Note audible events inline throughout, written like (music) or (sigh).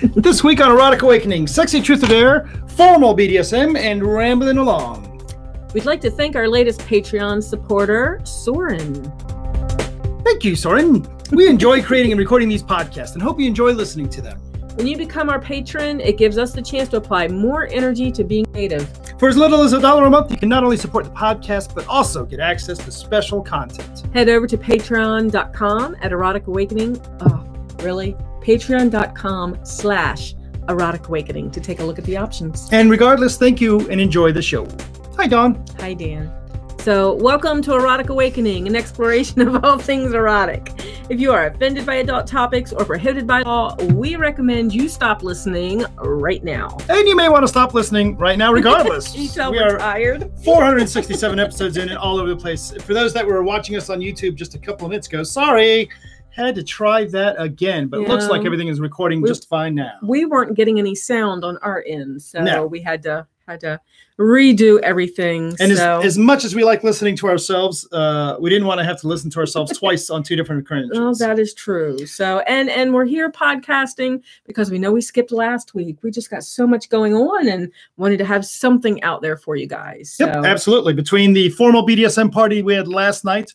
(laughs) this week on Erotic Awakening, Sexy Truth or Dare, Formal BDSM, and Rambling Along. We'd like to thank our latest Patreon supporter, Soren. Thank you, Soren. We enjoy creating and recording these podcasts and hope you enjoy listening to them. When you become our patron, it gives us the chance to apply more energy to being creative. For as little as a dollar a month, you can not only support the podcast, but also get access to special content. Head over to patreon.com at Erotic Awakening. Oh, really? Patreon.com slash Erotic Awakening to take a look at the options. And regardless, thank you and enjoy the show. Hi, Dawn. Hi, Dan. So, welcome to Erotic Awakening, an exploration of all things erotic. If you are offended by adult topics or prohibited by law, we recommend you stop listening right now. And you may want to stop listening right now, regardless. (laughs) we are tired. 467 episodes in and all over the place. For those that were watching us on YouTube just a couple of minutes ago, sorry, had to try that again, but it looks like everything is recording We- just fine now. We weren't getting any sound on our end, so No. we had to had to redo everything. And so as, as much as we like listening to ourselves, uh, we didn't want to have to listen to ourselves (laughs) twice on two different occurrences. Oh, that is true. So, and and we're here podcasting because we know we skipped last week. We just got so much going on and wanted to have something out there for you guys. So, Yep, absolutely. Between the formal BDSM party we had last night,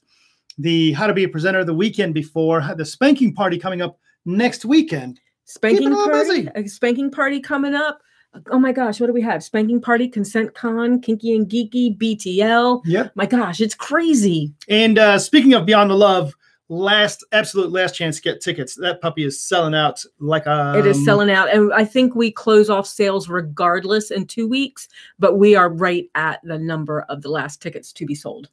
the How to Be a Presenter the weekend before, the spanking party coming up next weekend. spanking Keep it all party, busy. a spanking party coming up. Oh my gosh, what do we have? Spanking party, consent con, kinky and geeky, BTL. Yep. My gosh, it's crazy. And uh, speaking of Beyond the Love, last absolute last chance to get tickets. That puppy is selling out like a. it is selling out, and I think we close off sales regardless in two weeks. But we are right at the number of the last tickets to be sold.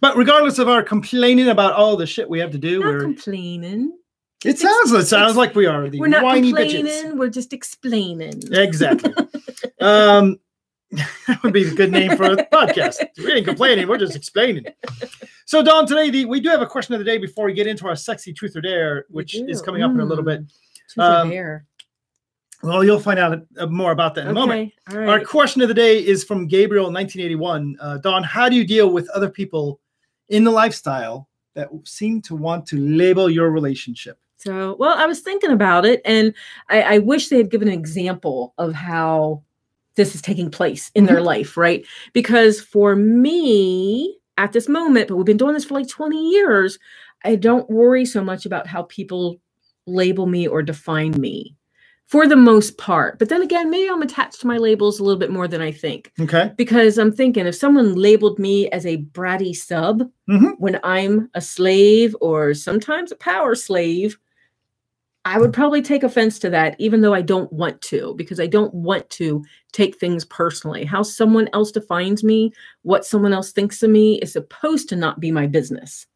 But regardless of our complaining about all the shit we have to do, Not we're, complaining. it sounds it sounds like we are the We're not whiny complaining. bitches. We're just explaining. Exactly. (laughs) um, (laughs) that would be a good name for a podcast. We ain't complaining. We're just explaining. So, Dawn, today the, we do have a question of the day before we get into our sexy truth or dare, which is coming up in a little bit. Truth or Um, dare. Well, you'll find out uh, more about that in a moment. All Our question of the day is from Gabriel, 1981. Uh, Dawn, how do you deal with other people in the lifestyle that seem to want to label your relationship? So, well, I was thinking about it, and I, I wish they had given an example of how this is taking place in Mm-hmm. their life, right? Because for me, at this moment, but we've been doing this for like 20 years, I don't worry so much about how people label me or define me for the most part. But then again, maybe I'm attached to my labels a little bit more than I think. Okay. because I'm thinking if someone labeled me as a bratty sub Mhm. when I'm a slave or sometimes a power slave, I would probably take offense to that, even though I don't want to, because I don't want to take things personally. How someone else defines me, what someone else thinks of me is supposed to not be my business,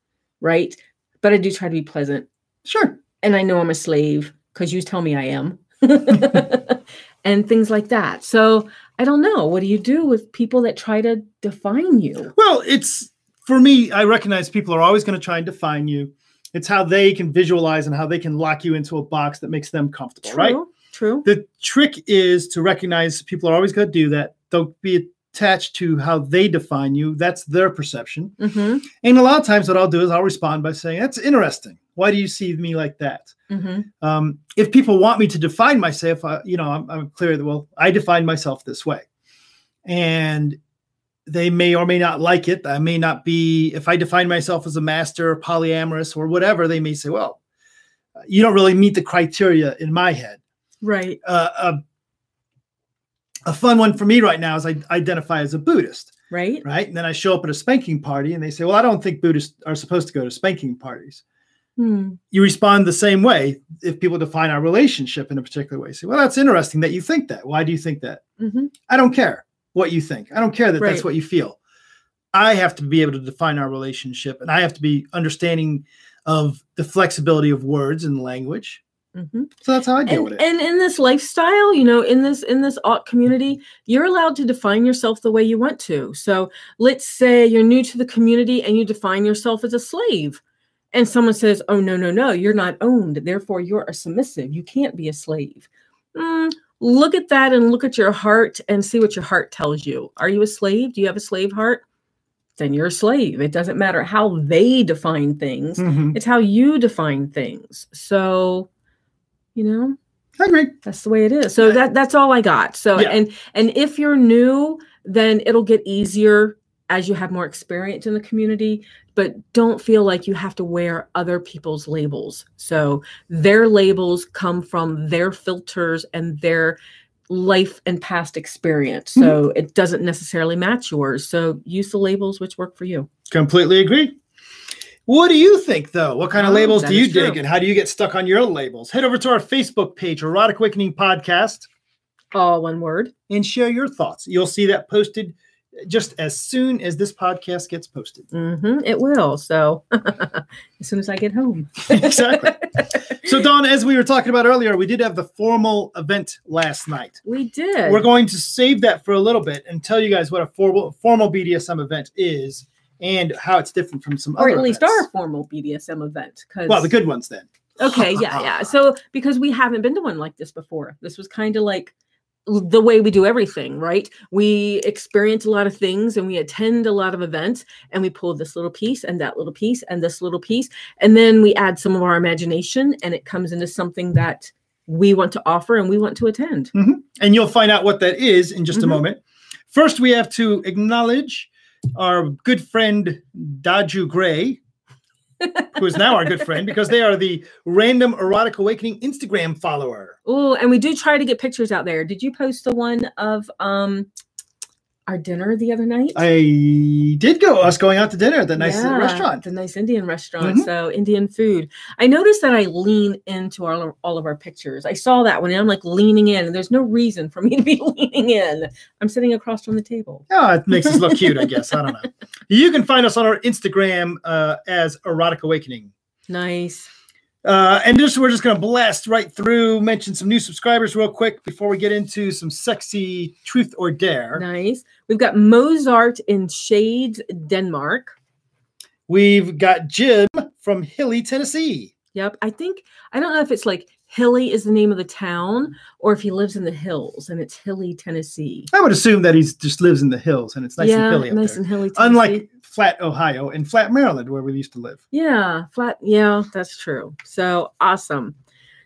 right? But I do try to be pleasant. Sure. And I know I'm a slave because you tell me I am. (laughs) and things like that. So I don't know. What do you do with people that try to define you? Well, it's for me, I recognize people are always going to try and define you. It's how they can visualize and how they can lock you into a box that makes them comfortable, True. right? True. The trick is to recognize people are always going to do that. Don't be attached to how they define you. That's their perception. hmm And a lot of times, what I'll do is I'll respond by saying, That's interesting. Why do you see me like that? hmm Um, if people want me to define myself, I, you know, I'm, I'm clear that, well, I define myself this way. And they may or may not like it. I may not be, if I define myself as a master, polyamorous, or whatever, they may say, well, you don't really meet the criteria in my head. Right. Uh, a, a fun one for me right now is I identify as a Buddhist, Right. right? And then I show up at a spanking party and they say, well, I don't think Buddhists are supposed to go to spanking parties Hmm. you respond the same way if people define our relationship in a particular way. Say, well, that's interesting that you think that. Why do you think that? hmm I don't care what you think. I don't care that that's what you feel. I have to be able to define our relationship and I have to be understanding of the flexibility of words and language. hmm So that's how I deal And, with it. and in this lifestyle, you know, in this in this alt community, you're allowed to define yourself the way you want to. So let's say you're new to the community and you define yourself as a slave. And someone says, Oh, no, no, no, you're not owned. Therefore, you're a submissive. You can't be a slave. Mm, look at that and look at your heart and see what your heart tells you. Are you a slave? Do you have a slave heart? Then you're a slave. It doesn't matter how they define things, Mhm. it's how you define things. So, you know, I agree. That's the way it is. So that that's all I got. So Yeah. and and if you're new, then it'll get easier as you have more experience in the community, but don't feel like you have to wear other people's labels. So their labels come from their filters and their life and past experience. So Mm-hmm. it doesn't necessarily match yours. So use the labels which work for you. Completely agree. What do you think, though? What kind of Oh, labels do you is true. dig, and how do you get stuck on your labels? Head over to our Facebook page, Erotic Awakening Podcast, All one word. and share your thoughts. You'll see that posted just as soon as this podcast gets posted. hmm it will. So (laughs) as soon as I get home. exactly. (laughs) So, Dawn, as we were talking about earlier, we did have the formal event last night. We did. We're going to save that for a little bit and tell you guys what a formal formal BDSM event is and how it's different from some or other at least events. our formal BDSM event. Because well, the good ones then. okay, yeah, yeah. So because we haven't been to one like this before, this was kind of like the way we do everything, right? We experience a lot of things and we attend a lot of events and we pull this little piece and that little piece and this little piece. And then we add some of our imagination and it comes into something that we want to offer and we want to attend. and you'll find out what that is in just a Mhm. moment. First, we have to acknowledge our good friend Daju Gray, (laughs) who is now our good friend because they are the Random Erotic Awakening Instagram follower. Oh, and we do try to get pictures out there. Did you post the one of um our dinner the other night? I did go us going out to dinner at the nice Yeah, restaurant. the nice Indian restaurant. Mhm. So Indian food. I noticed that I lean into all, all of our pictures. I saw that one, and I'm like leaning in, and there's no reason for me to be (laughs) leaning in. I'm sitting across from the table. Yeah, it makes us look cute, I guess. I don't know. (laughs) You can find us on our Instagram uh, as Erotic Awakening. Nice. Uh, and just we're just gonna blast right through, mention some new subscribers real quick before we get into some sexy truth or dare. Nice. We've got Mozart in Shades, Denmark. We've got Jim from Hilly, Tennessee. Yep. I think I don't know if it's like Hilly is the name of the town or if he lives in the hills and it's Hilly, Tennessee. I would assume that he just lives in the hills and it's nice yeah, and hilly up nice there. and hilly. Tennessee. Unlike Flat, Ohio and Flat, Maryland, where we used to live. Yeah, flat. Yeah, that's true. So awesome.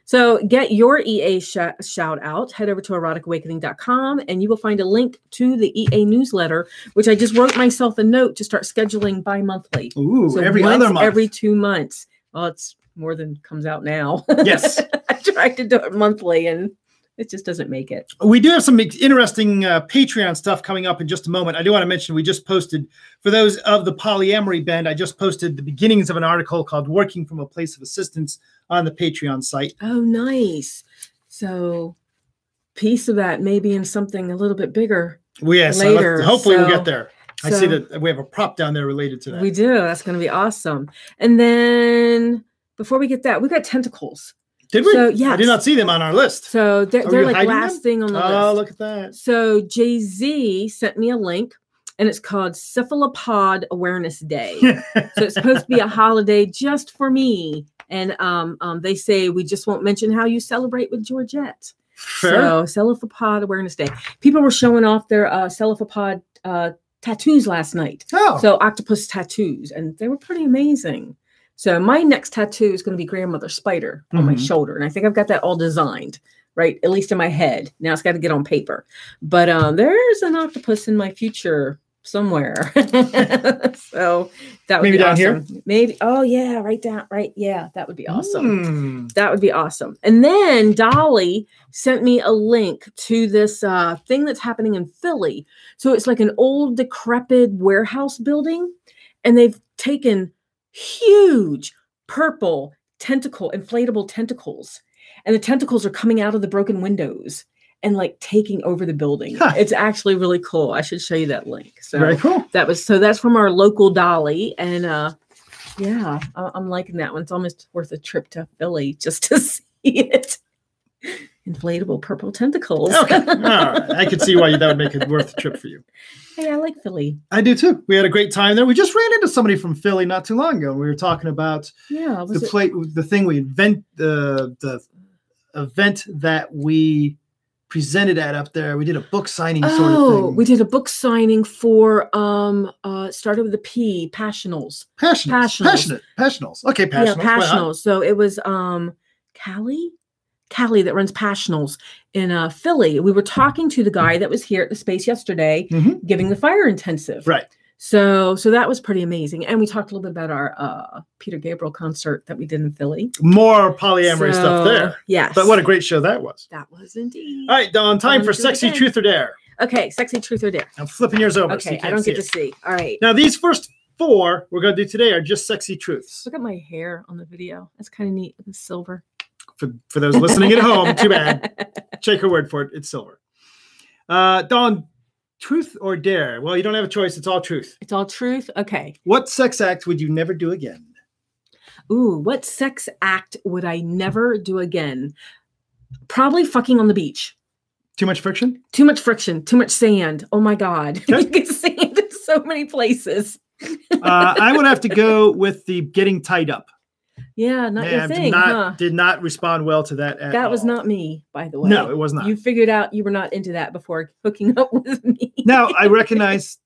So get your EA sh- shout out. Head over to eroticawakening.com and you will find a link to the EA newsletter, which I just wrote myself a note to start scheduling bi monthly. Ooh, So every other month. Every two months. Well, it's more than comes out now. yes. (laughs) (laughs) Tried to do it monthly and it just doesn't make it. We do have some interesting uh, Patreon stuff coming up in just a moment. I do want to mention we just posted, for those of the polyamory band, I just posted the beginnings of an article called Working from a Place of Assistance on the Patreon site. Oh, nice. So piece of that maybe in something a little bit bigger. Well, yes, so let's- Later, hopefully we'll get there. I see that we have a prop down there related to that. We do. That's going to be awesome. And then before we get that, we got tentacles. Did we? So, I did not see them on our list. So they're, they're like last them? thing on the Oh, list. Oh, look at that. So Jay Z sent me a link, and it's called Cephalopod Awareness Day. (laughs) so it's supposed to be a holiday just for me. And um, um, they say we just won't mention how you celebrate with Georgette. Fair. So Cephalopod Awareness Day. People were showing off their uh, Cephalopod uh, tattoos last night. oh, So octopus tattoos, and they were pretty amazing. So my next tattoo is going to be grandmother spider on my Mhm. shoulder, and I think I've got that all designed, right? At least in my head. Now it's got to get on paper. But um, there's an octopus in my future somewhere. (laughs) so that would Maybe be down here? awesome. Maybe. Oh yeah, right down. Right. Yeah, that would be awesome. Hmm. That would be awesome. And then Dolly sent me a link to this uh, thing that's happening in Philly. So it's like an old, decrepit warehouse building, and they've taken huge purple tentacle, inflatable tentacles, and the tentacles are coming out of the broken windows and like taking over the building. Huh. It's actually really cool. I should show you that link. So Very cool. that was so that's from our local Dolly, and uh, yeah, I- I'm liking that one. It's almost worth a trip to Philly just to (laughs) see it. Inflatable purple tentacles. Okay. (laughs) Right. I could see why that would make it worth the trip for you. hey, I like Philly. I do too. We had a great time there. We just ran into somebody from Philly not too long ago. And We were talking about Yeah, the it? plate, the thing we invent, the the event that we presented at up there. We did a book signing sort of thing. Oh, we did a book signing for um uh started with a P, Passionals. passionate, Passionals. passionate, passionals. Okay, passionals. Yeah, Passionals. So it was um Callie, Callie that runs Passionals in uh, Philly. We were talking to the guy that was here at the space yesterday, Mhm. giving the fire intensive. Right. So, so that was pretty amazing. And we talked a little bit about our uh, Peter Gabriel concert that we did in Philly. More polyamory stuff there. Yes. But what a great show that was. that was indeed. All right, Dawn. time for it sexy truth or dare. Okay, sexy truth or dare. I'm flipping yours over. so Okay, I can't don't get to see. All right. Now, these first four we're going to do today are just sexy truths. Look at my hair on the video. That's kind of neat the silver. For, for those listening at home, too bad. (laughs) Take her word for it. It's silver. Uh, Dawn, truth or dare? Well, you don't have a choice. It's all truth. It's all truth. Okay. What sex act would you never do again? Ooh, what sex act would I never do again? Probably fucking on the beach. Too much friction? Too much friction, too much sand. Oh my God. (laughs) Okay. you get sand in so many places. Uh, I would have to go with the getting tied up. Yeah, not Man, your thing, did not huh? did not respond well to that. At That was not me, by the way. No, it was not. You figured out you were not into that before hooking up with (laughs) me. now I recognize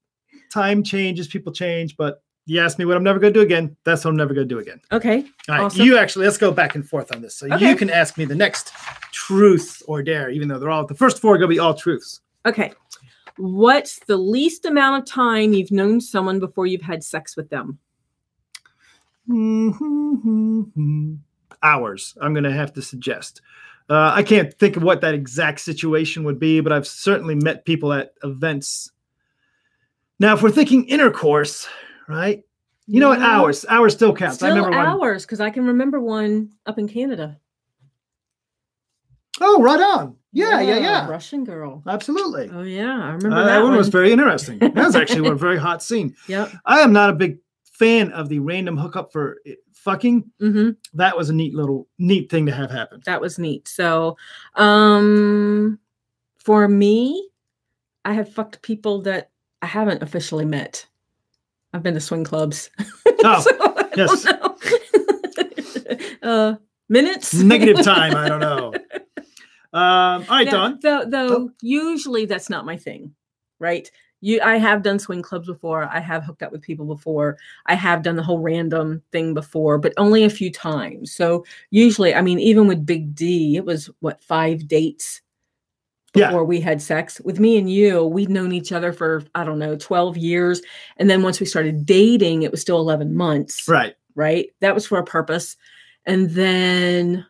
time changes, people change, but you asked me what I'm never going to do again. That's what I'm never going to do again. Okay. All right, Awesome. you actually let's go back and forth on this. So Okay. you can ask me the next truth or dare, even though they're all the first four are going to be all truths. Okay. What's the least amount of time you've known someone before you've had sex with them? Hours. I'm going to have to suggest. Uh, I can't think of what that exact situation would be, but I've certainly met people at events. Now, if we're thinking intercourse, right? You know what? Yeah. Hours. Hours still counts. Still I remember one. hours because I can remember one up in Canada. Oh, right on. Yeah, yeah, yeah. Russian girl. Absolutely. Oh yeah, I remember Uh, that, one, was one. very interesting. That was actually (laughs) a very hot scene. Yep. I am not a big fan of the random hookup for fucking. hmm That was a neat little neat thing to have happen. That was neat. So, um, for me, I have fucked people that I haven't officially met. I've been to swing clubs. Oh, (laughs) So, yes. (laughs) uh, minutes. Negative time. I don't know. (laughs) Um, all right, Yeah, Dawn. Though, though Oh. usually that's not my thing, right? You, I have done swing clubs before. I have hooked up with people before. I have done the whole random thing before, but only a few times. So usually, I mean, even with Big D, it was what five dates Yeah. before we had sex. With me and you, we'd known each other for I don't know, twelve years, and then once we started dating, it was still eleven months Right. right? That was for a purpose. And then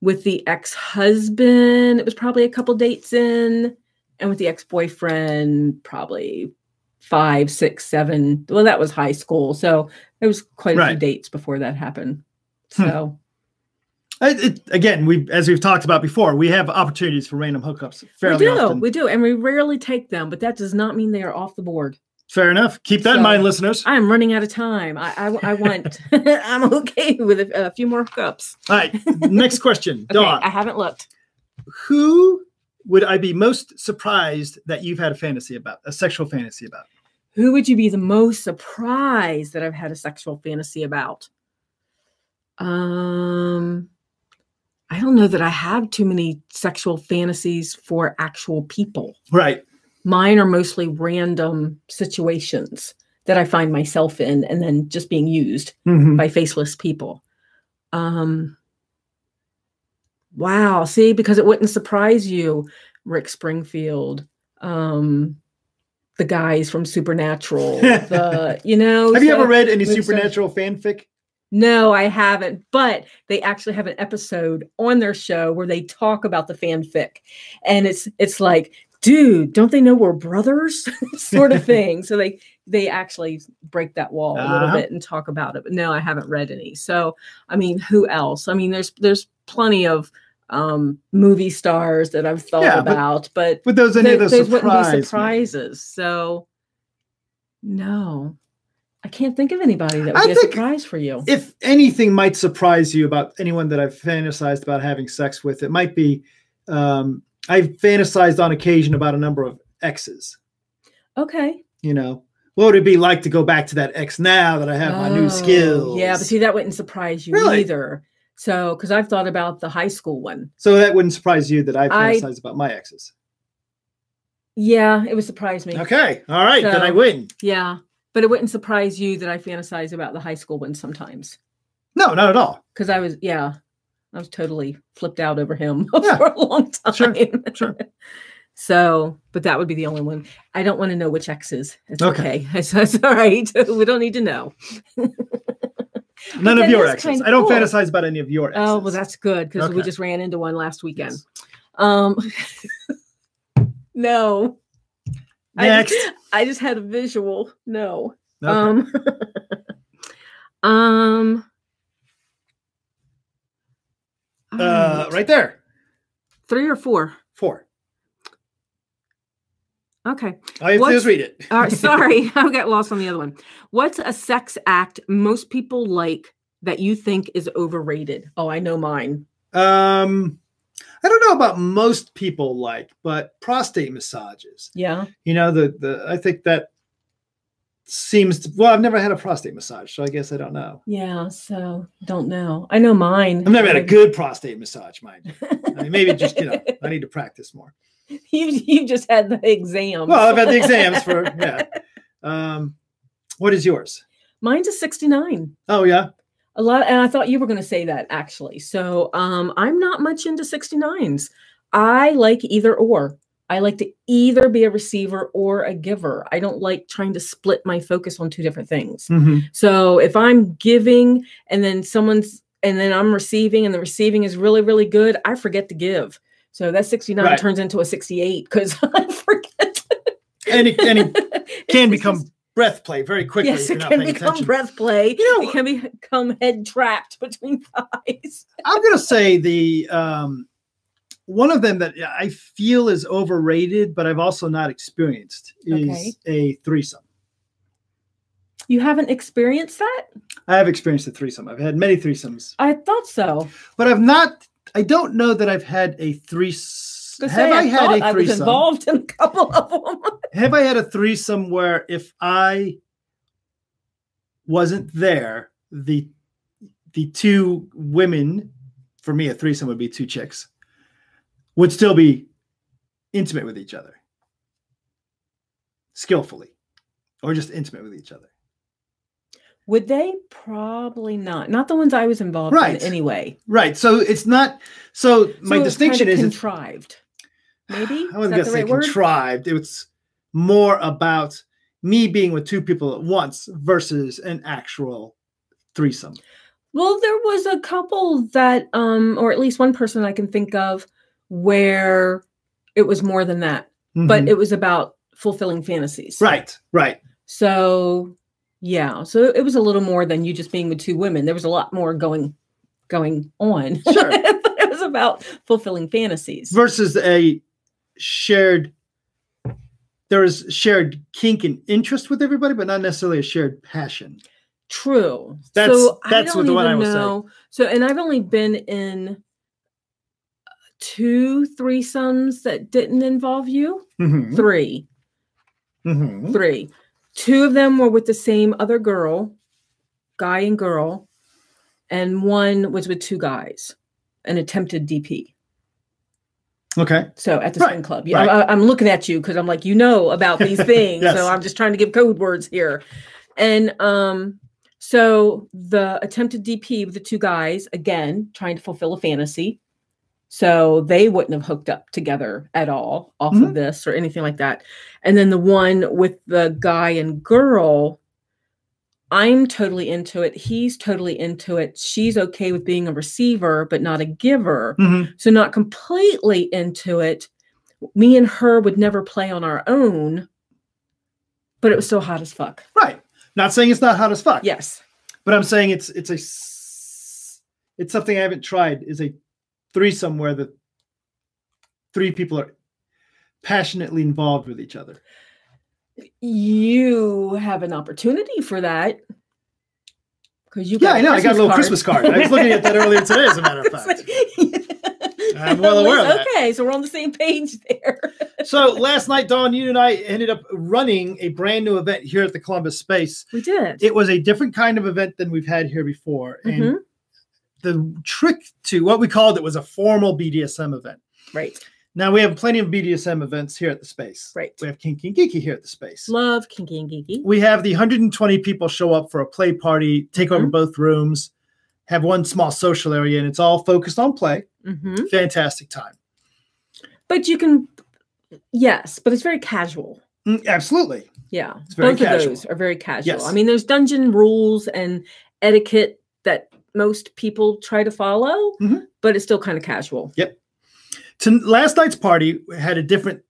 with the ex husband, it was probably a couple dates in. And with the ex boyfriend, probably five, six, seven. Well, that was high school. So there was quite a few dates before that happened. Hmm. So, I- it, again, we as we've talked about before, we have opportunities for random hookups we fairly do. often. We do. And we rarely take them, but that does not mean they are off the board. Fair enough. Keep that in mind, listeners. I'm running out of time. I, I, I want, (laughs) (laughs) I'm okay with a, a few more hookups. All right. Next question, (laughs) Okay, Dawn. I haven't looked. Who would I be most surprised that you've had a fantasy about, a sexual fantasy about? Who would you be the most surprised that I've had a sexual fantasy about? Um, I don't know that I have too many sexual fantasies for actual people. Right. Mine are mostly random situations that I find myself in and then just being used Mhm. by faceless people. Um, wow. See, because it wouldn't surprise you, Rick Springfield, um, the guys from Supernatural, the (laughs) you know. Have you ever read any supernatural fanfic? No, I haven't. But they actually have an episode on their show where they talk about the fanfic, and it's it's like, dude, don't they know we're brothers, (laughs) sort of (laughs) thing. So they they actually break that wall a little Uh-huh. bit and talk about it. But no, I haven't read any. So I mean, who else? I mean, there's there's plenty of um movie stars that I've thought Yeah, but about, but Would those any there, of those surprise be me? surprises. So no, I can't think of anybody that would I be a surprise for you. If anything might surprise you about anyone that I've fantasized about having sex with, it might be um, I've fantasized on occasion about a number of exes. okay. You know, what would it be like to go back to that ex now that I have my new Oh, skills? Yeah, but see, that wouldn't surprise you Really? either. So, because I've thought about the high school one. so that wouldn't surprise you that I- fantasized about my exes. Yeah, it would surprise me. Okay, all right, then I win. Yeah, but it wouldn't surprise you that I fantasize about the high school one sometimes. No, not at all. Because I was, yeah, I was totally flipped out over him (laughs) Yeah. for a long time. Sure, sure. (laughs) So, but that would be the only one. I don't want to know which exes. It's Okay. okay. (laughs) It's, it's all right. We don't need to know. None of your is exes. kinda I don't cool. fantasize about any of your exes. Oh, well, that's good because we just ran into one last weekend. Yes. Um, no, I Next. just, I just had a visual. No. Okay. Um, um, uh, right there. Three or four. Four. Okay. I have to is read it. Right. Sorry, (laughs) I got lost on the other one. What's a sex act most people like that you think is overrated? Oh, I know mine. Um, I don't know about most people like, but prostate massages. Yeah. You know, the the I think that seems to, well, I've never had a prostate massage, so I guess I don't know. Yeah. So don't know. I know mine. I've never had a good prostate massage, mind you. I mean, maybe just you know, (laughs) I need to practice more. you you just had the exam. Well, I've had the exams for yeah. Um, what is yours? Mine's a 69. Oh yeah, A lot, and I thought you were going to say that actually. So um, I'm not much into 69s. I like either or. I like to either be a receiver or a giver. I don't like trying to split my focus on two different things. Mhm. So if I'm giving and then someone's and then I'm receiving and the receiving is really really good, I forget to give. So that 69 Right. turns into a 68 because (laughs) I forget. and it, and it (laughs) can become breath play very quickly. yes, it can become attention. breath play. You know- it can become head trapped between (laughs) thighs. I'm gonna say the um, one of them that I feel is overrated, but I've also not experienced is Okay. a threesome. You haven't experienced that? I have experienced a threesome. I've had many threesomes, I thought so. but I've not. I don't know that I've had a threesome. Have say, I had a I was threesome? involved in a couple of them. (laughs) Have I had a threesome where if I wasn't there, the the two women, for me, a threesome would be two chicks, would still be intimate with each other, skillfully, or just intimate with each other. Would they? Probably not. Not the ones I was involved Right. in anyway. Right. So it's not. So my So it's distinction kinda is contrived. Maybe (sighs) I wasn't gonna say right contrived. It was more about me being with two people at once versus an actual threesome. Well, there was a couple that, um, or at least one person I can think of, where it was more than that, but Mhm. it was about fulfilling fantasies. right, right. So, yeah. So it was a little more than you just being with two women. There was a lot more going going on. (laughs) Sure. but it was about fulfilling fantasies. versus a shared there is shared kink and interest with everybody but not necessarily a shared passion True. That's- so that's I what don't the one I say. know. So, and I've only been in two threesomes that didn't involve you. Mhm, Three, mhm. three. Two of them were with the same other girl, guy and girl, and one was with two guys, an attempted DP. okay So at the Right, swing club, yeah, right. I, I'm looking at you because I'm like, you know about these (laughs) things, Yes. so I'm just trying to give code words here. And um, so the attempted DP with the two guys again trying to fulfill a fantasy, so they wouldn't have hooked up together at all off Mhm. of this or anything like that. And then the one with the guy and girl. I'm totally into it. He's totally into it. She's okay with being a receiver, but not a giver Mhm. so not completely into it me and her would never play on our own but it was so hot as fuck right not saying it's not hot as fuck yes but i'm saying it's it's a it's something i haven't tried is a threesome where the three people are passionately involved with each other you have an opportunity for that because you yeah i know i got a little card. christmas card i was looking at that earlier today as a matter of (laughs) fact I'm well aware of that. okay so we're on the same page there (laughs) so last night dawn you and i ended up running a brand new event here at the columbus space we did it was a different kind of event than we've had here before. And Mhm. The trick to what we called it was a formal BDSM event. right Now we have plenty of BDSM events here at the space. Right. We have Kinky and Geeky here at the space. love kinky and geeky We have the 120 people show up for a play party, take over Mhm. both rooms, have one small social area, and it's all focused on play. Mhm. Fantastic time. But you can, yes, but it's very casual. Mm, absolutely. Yeah, It's very both of those are very casual. Yes. I mean, there's dungeon rules and etiquette that most people try to follow, Mhm. but it's still kind of casual. Yep. To last night's party had a different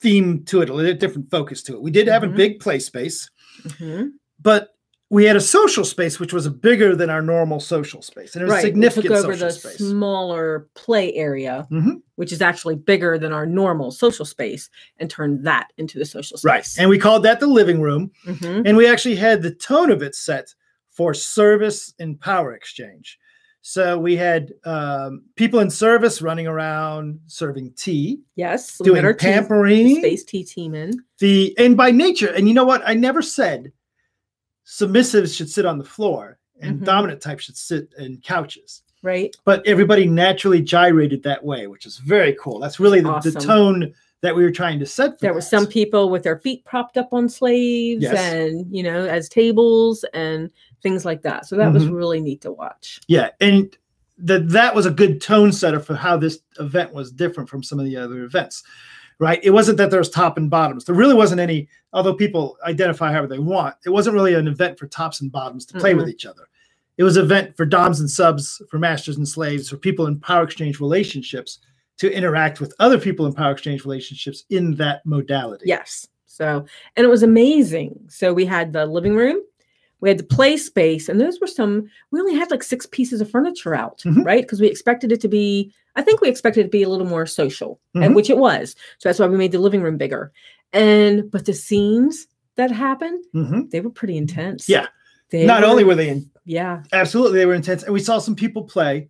theme to it, a little different focus to it. We did have Mhm. a big play space, Mhm. but we had a social space which was bigger than our normal social space, and it was Right, we significant took over the space. smaller play area, Mhm. which is actually bigger than our normal social space, and turned that into the social space. Right, and we called that the living room, Mhm. and we actually had the tone of it set for service and power exchange. So we had um, people in service running around serving tea, yes, doing our tea- pampering, space tea team in. the and by nature and you know what i never said submissives should sit on the floor and Mhm. dominant types should sit in couches Right. but everybody naturally gyrated that way which is very cool that's really the, the tone that we were trying to set for there were some people with their feet propped up on slaves Yes. and you know as tables and things like that. So that was Mhm. really neat to watch. Yeah and that that was a good tone setter for how this event was different from some of the other events right? It wasn't that there was top and bottoms. There really wasn't any although people identify however they want it wasn't really an event for tops and bottoms to play with each other. It was an event for doms and subs for masters and slaves for people in power exchange relationships to interact with other people in power exchange relationships in that modality. Yes. So and it was amazing. So we had the living room we had the play space and those were some we only had like six pieces of furniture out Mhm. right? Because we expected it to be i think we expected it to be a little more social Mhm. and which it was. So that's why we made the living room bigger. And but the scenes that happened Mhm. they were pretty intense. Yeah. they not only were they in yeah. Absolutely they were intense and we saw some people play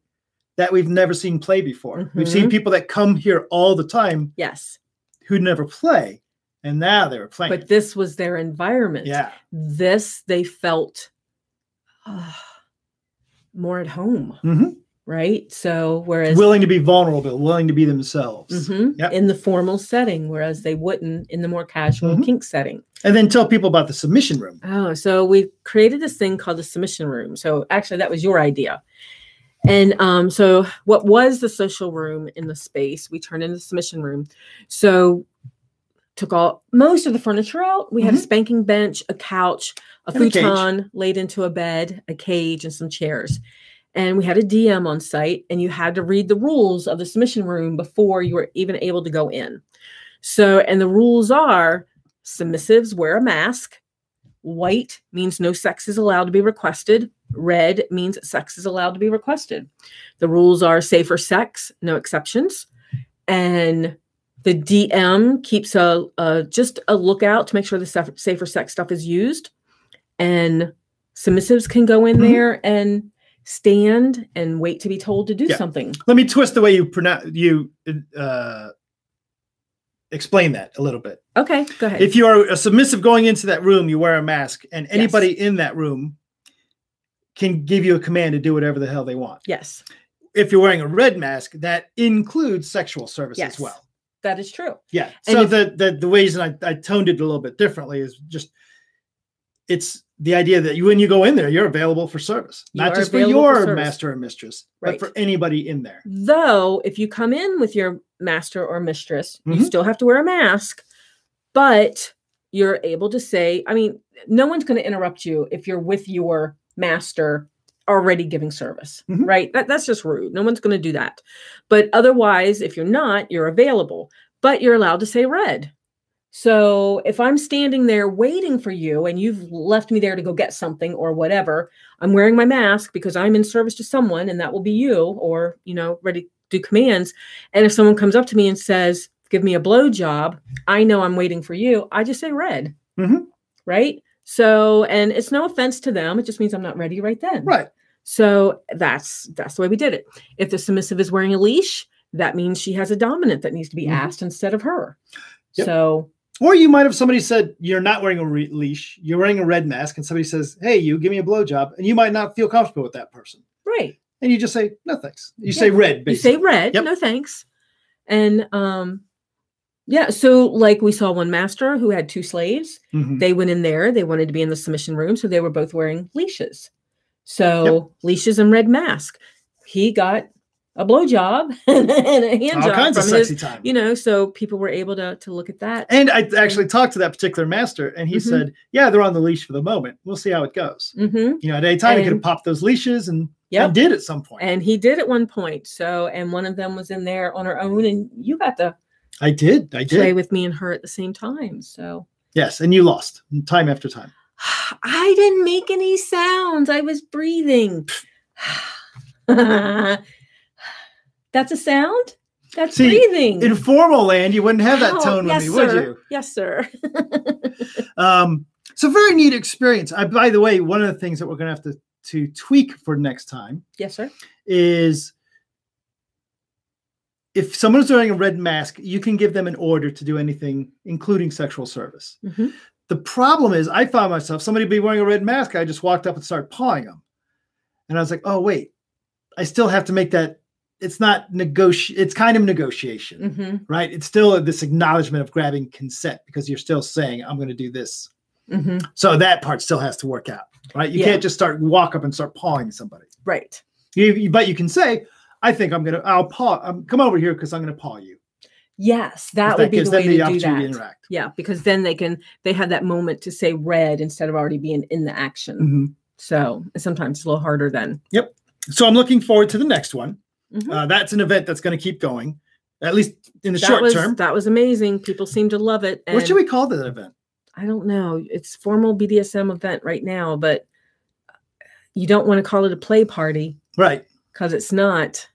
that we've never seen play before. We've seen people that come here all the time yes. who never play and now they were playing. But this was their environment. Yeah. This they felt uh, more at home. Mhm. right? So whereas willing to be vulnerable willing to be themselves. Mhm, Yep. in the formal setting whereas they wouldn't in the more casual Mhm. kink setting. And then tell people about the submission room. Oh so we created this thing called the submission room. So actually that was your idea. And um, so what was the social room in the space? We turned into the submission room. So took all most of the furniture out. We had a Mhm. spanking bench a couch a And a futon laid into a bed a cage and some chairs. And we had a dm on site and you had to read the rules of the submission room before you were even able to go in. So and the rules are submissives wear a mask. White means no sex is allowed to be requested. Red means sex is allowed to be requested. The rules are safer sex no exceptions. And the dm keeps a, a just a lookout to make sure the saf- safer sex stuff is used. And submissives can go in Mhm. there and stand and wait to be told to do Yeah. something. Let me twist the way you pronounce you uh explain that a little bit. Okay go ahead. If you are a submissive going into that room you wear a mask and anybody in that room can give you a command to do whatever the hell they want. Yes. If you're wearing a red mask that includes sexual service Yes. as well that is true Yeah. And So if- the, the the reason I, I toned it a little bit differently is just it's the idea that you when you go in there, you're available for service, not just for available for your master or mistress, Right. but for anybody in there. Though, if you come in with your master or mistress, you Mhm. still have to wear a mask, but you're able to say, I mean, no one's going to interrupt you if you're with your master already giving service, Mhm. right? That, that's just rude. No one's going to do that. But otherwise, if you're not, you're available, but you're allowed to say red. So if I'm standing there waiting for you and you've left me there to go get something or whatever, I'm wearing my mask because I'm in service to someone and that will be you or, you know, ready to do commands. And if someone comes up to me and says, give me a blow job, I know I'm waiting for you. I just say red. Mhm. Right. So, and it's no offense to them. It just means I'm not ready right then. Right. So that's that's the way we did it. If the submissive is wearing a leash, that means she has a dominant that needs to be Mhm. asked instead of her. Yep. So Or you might have somebody said you're not wearing a re- leash, you're wearing a red mask, and somebody says, "Hey, you give me a blowjob," and you might not feel comfortable with that person, right. and you just say, "No thanks." You say red, You say red, Yep. no thanks. And um yeah, so like we saw one master who had two slaves. Mhm. They went in there, they wanted to be in the submission room, so they were both wearing leashes. So leashes and red mask. He got a blowjob (laughs) and a hand All job kinds of his, sexy time. you know, so people were able to to look at that. And I actually talked to that particular master, and he Mhm. said, "Yeah, they're on the leash for the moment. We'll see how it goes. hmm You know, at any time, he could have popped those leashes, and yeah, and did at some point. And he did at one point. So, and one of them was in there on her own, and you got to I did. I did play with me and her at the same time. So, Yes, and you lost time after time. (sighs) I didn't make any sounds. I was breathing. (sighs) That's a sound? That's See, breathing. In formal land, you wouldn't have that Oh, tone yes, with me, would you? Yes, sir. (laughs) Um, so very neat experience. I, by the way, one of the things that we're going to have to to tweak for next time yes, sir. is if someone's wearing a red mask, you can give them an order to do anything, including sexual service. Mhm. The problem is, I found myself somebody be wearing a red mask. I just walked up and started pawing them, and I was like, "Oh wait, I still have to make that." It's not negotiate. It's kind of negotiation, hmm right? It's still this acknowledgement of grabbing consent because you're still saying, "I'm going to do this." hmm So that part still has to work out, right? You Yeah. can't just start walk up and start pawing somebody. Right. You, you- but you can say, "I think I'm gonna. I'll paw. Um, come over here because I'm gonna paw you." Yes, that would be the way to do that. to interact. Yeah, because then they can they have that moment to say red instead of already being in the action. Mhm. So sometimes it's a little harder then. Yep. So I'm looking forward to the next one. Mhm. Uh, that's an event that's going to keep going, at least in the that short was term. that was amazing. People seem to love it. What should we call that event? I don't know. It's formal BDSM event right now, but you don't want to call it a play party Right. because it's not.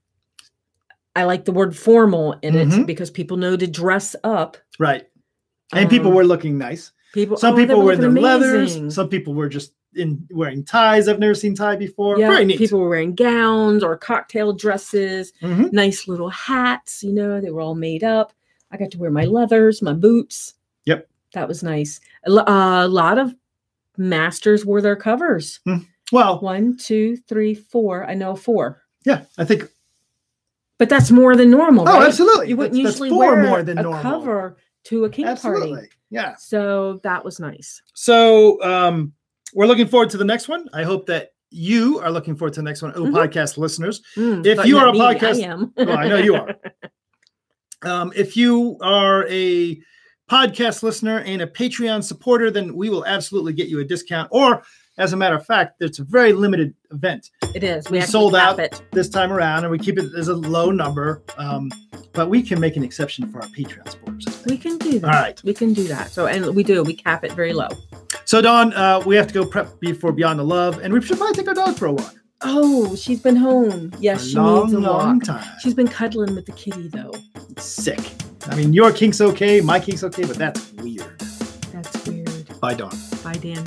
I like the word formal in Mhm. it because people know to dress up. Right. And people Um, were looking nice. People. Some oh, people were in their looking leathers. Some people were just in wearing ties. I've never seen tie before. yeah, Very neat. people were wearing gowns or cocktail dresses. Mhm. nice little hats. You know, they were all made up. I got to wear my leathers, my boots. Yep. That was nice. A a lot of masters wore their covers. Well, One, two, three, four. I know four, yeah, I think. But that's more than normal. Oh, right? absolutely. You wouldn't That's- that's usually four wear more than a normal. cover to a king Absolutely. party. Yeah. So that was nice. So um, we're looking forward to the next one. I hope that you are looking forward to the next one. Oh, Mhm. podcast listeners. Mm, If you are a me, podcast- I am. (laughs) Well, I know you are. (laughs) Um, if you are a podcast listener and a Patreon supporter, then we will absolutely get you a discount. Or, as a matter of fact, it's a very limited event it is. We We, sold out. It. this time around, and we keep it as a low number. Um, but we can make an exception for our Patreon supporters. We can do that. All right. We can do that. So, and we do. We cap it very low. So, Dawn, uh, we have to go prep before Beyond the Love, and we should probably take our dog for a walk. Oh, she's been home. Yes, she long, needs a long walk. time. She's been cuddling with the kitty though. sick. I mean, your kink's okay, my kink's okay, but that's weird. That's weird. Bye, Dawn. Bye, Dan.